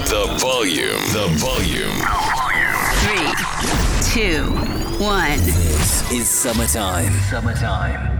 up the volume. The volume. Three, two, one. This is summertime. Summertime.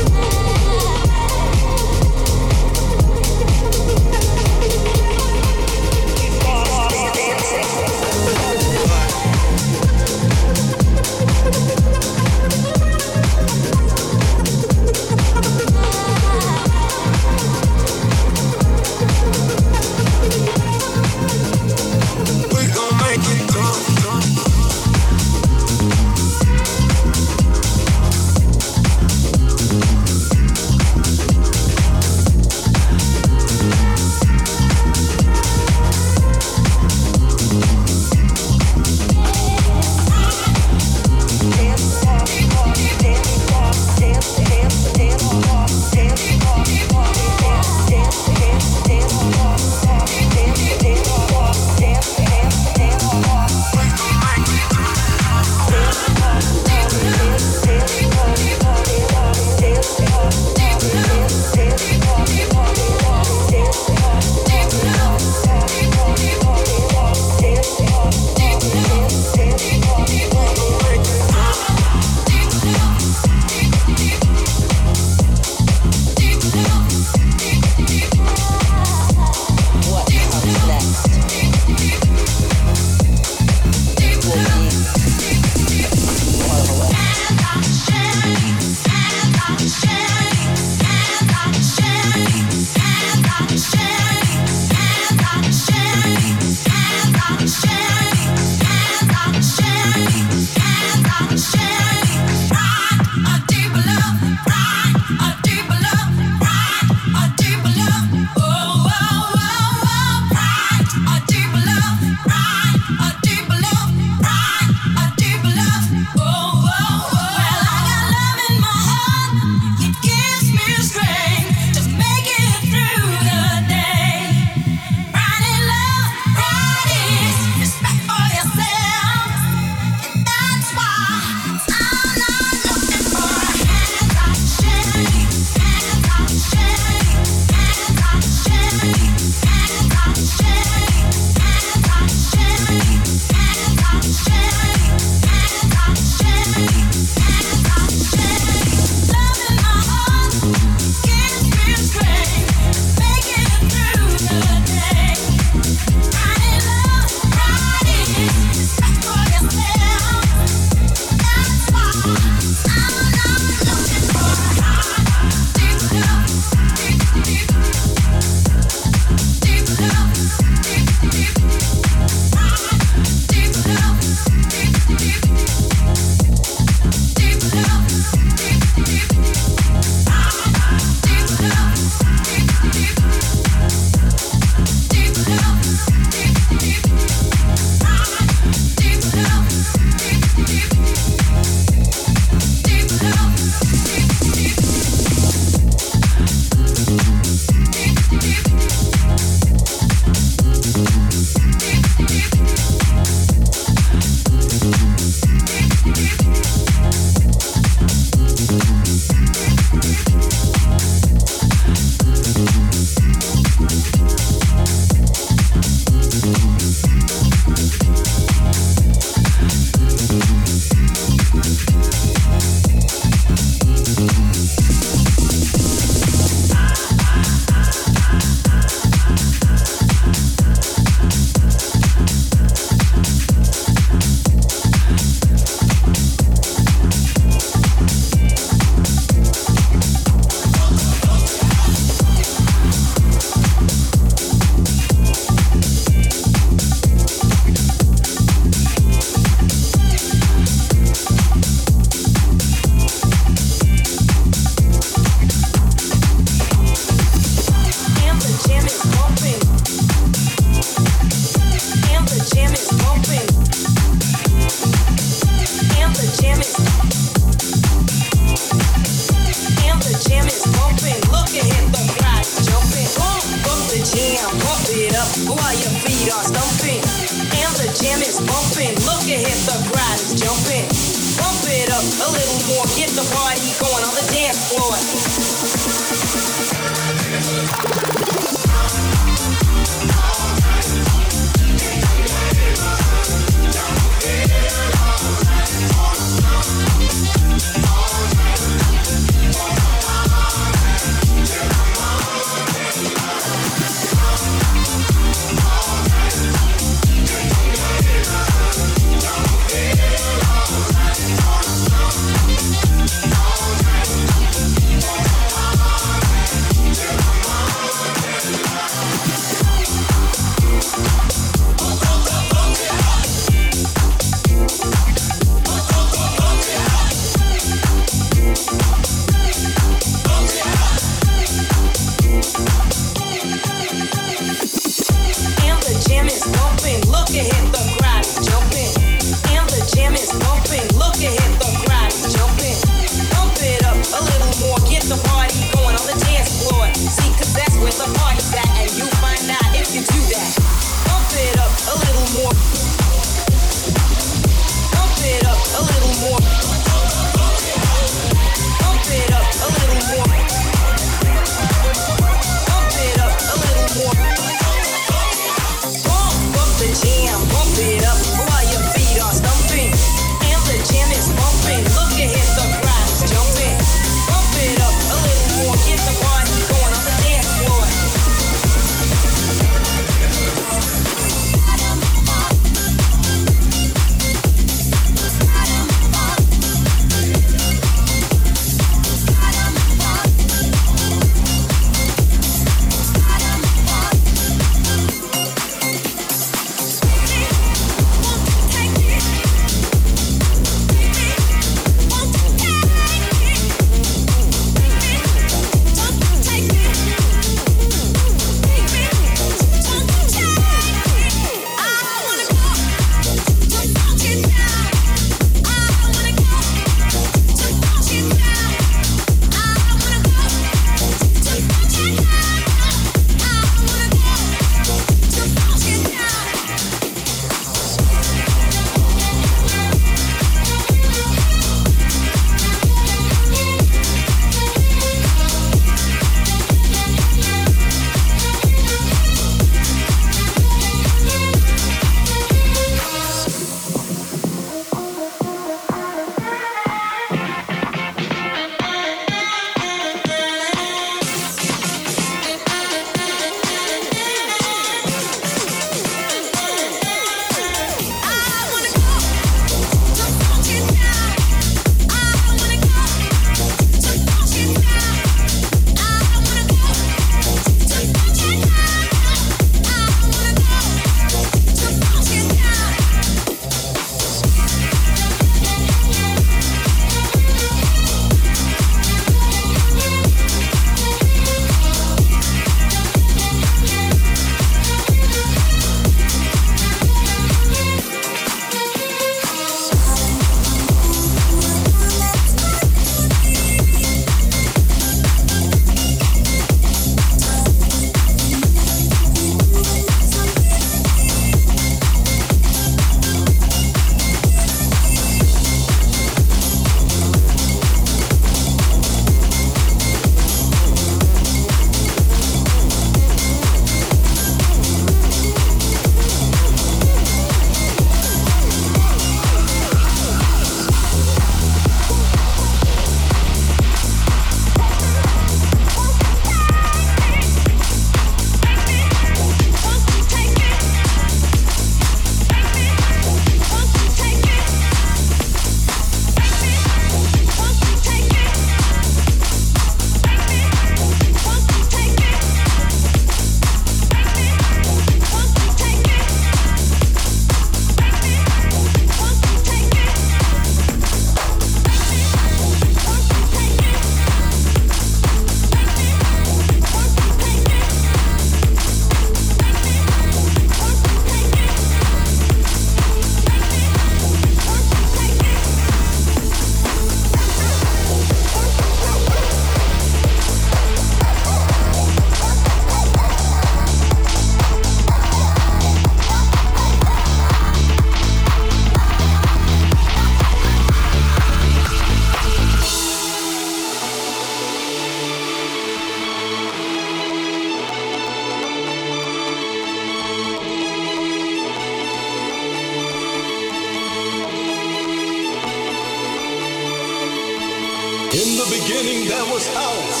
House.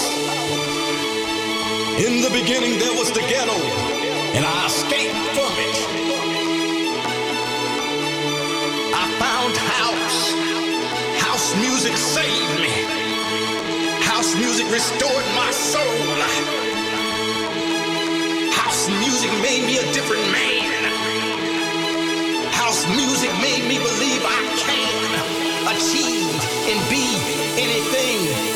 In the beginning there was the ghetto, and I escaped from it. I found house. House music saved me. House music restored my soul. House music made me a different man. House music made me believe I can achieve and be anything.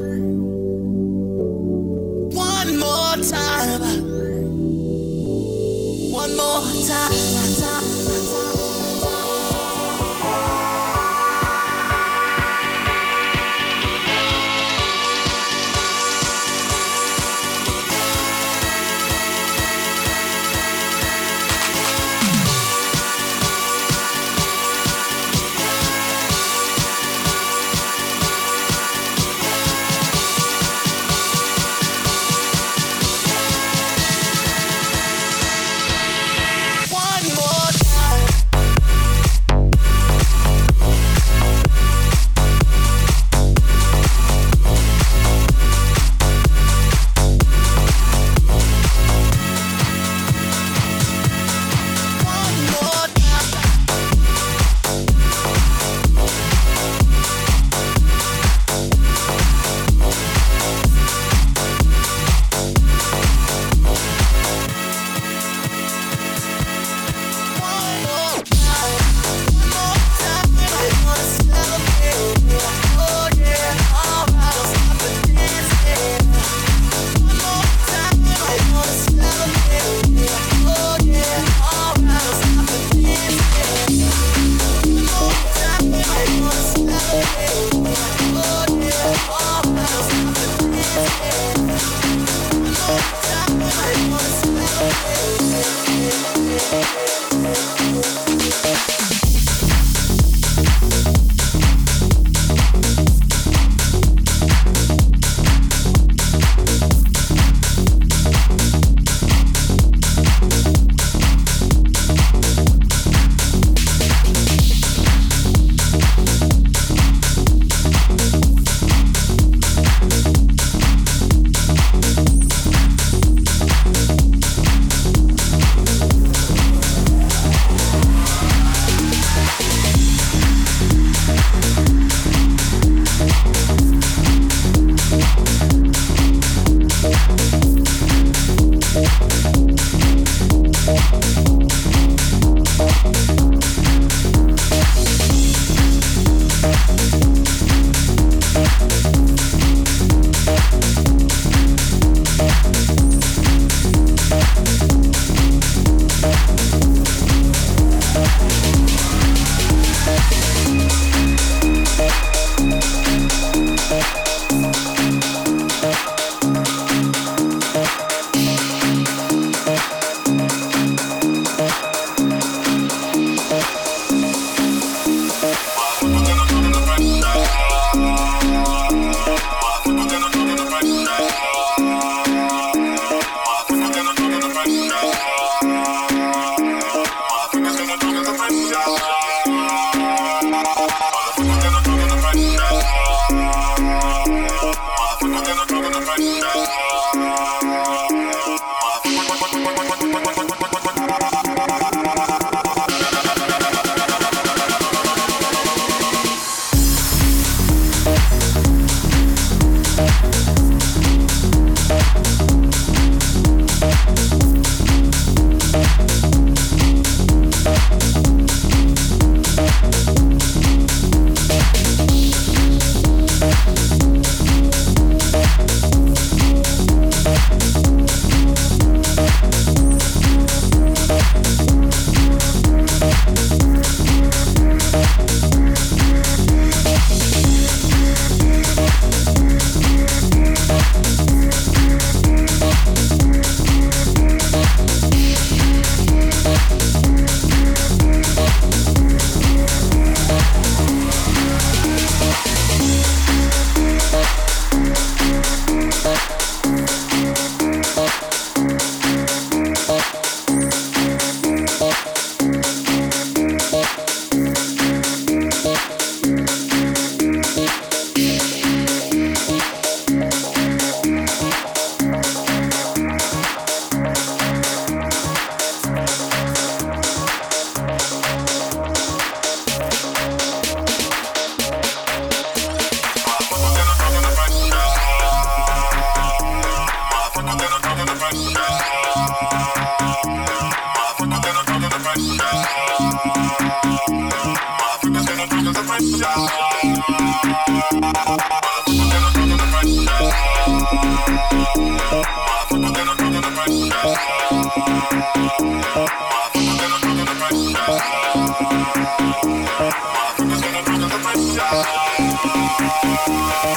Thank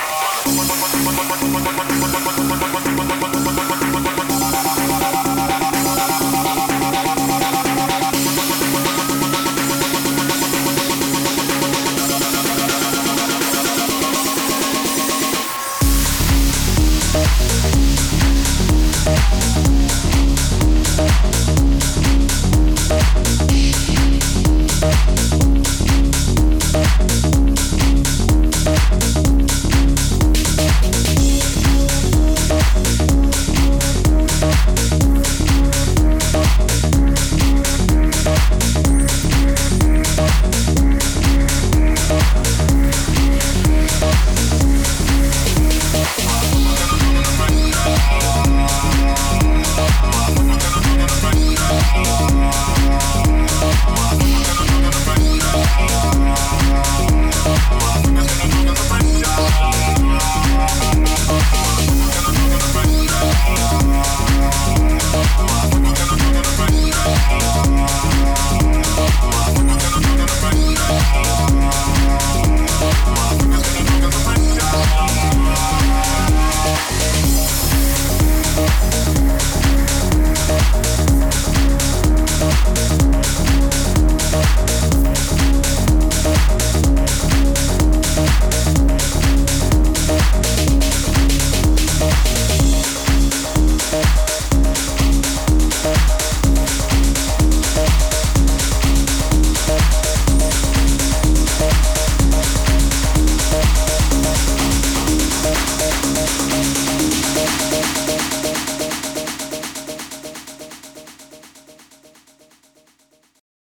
you.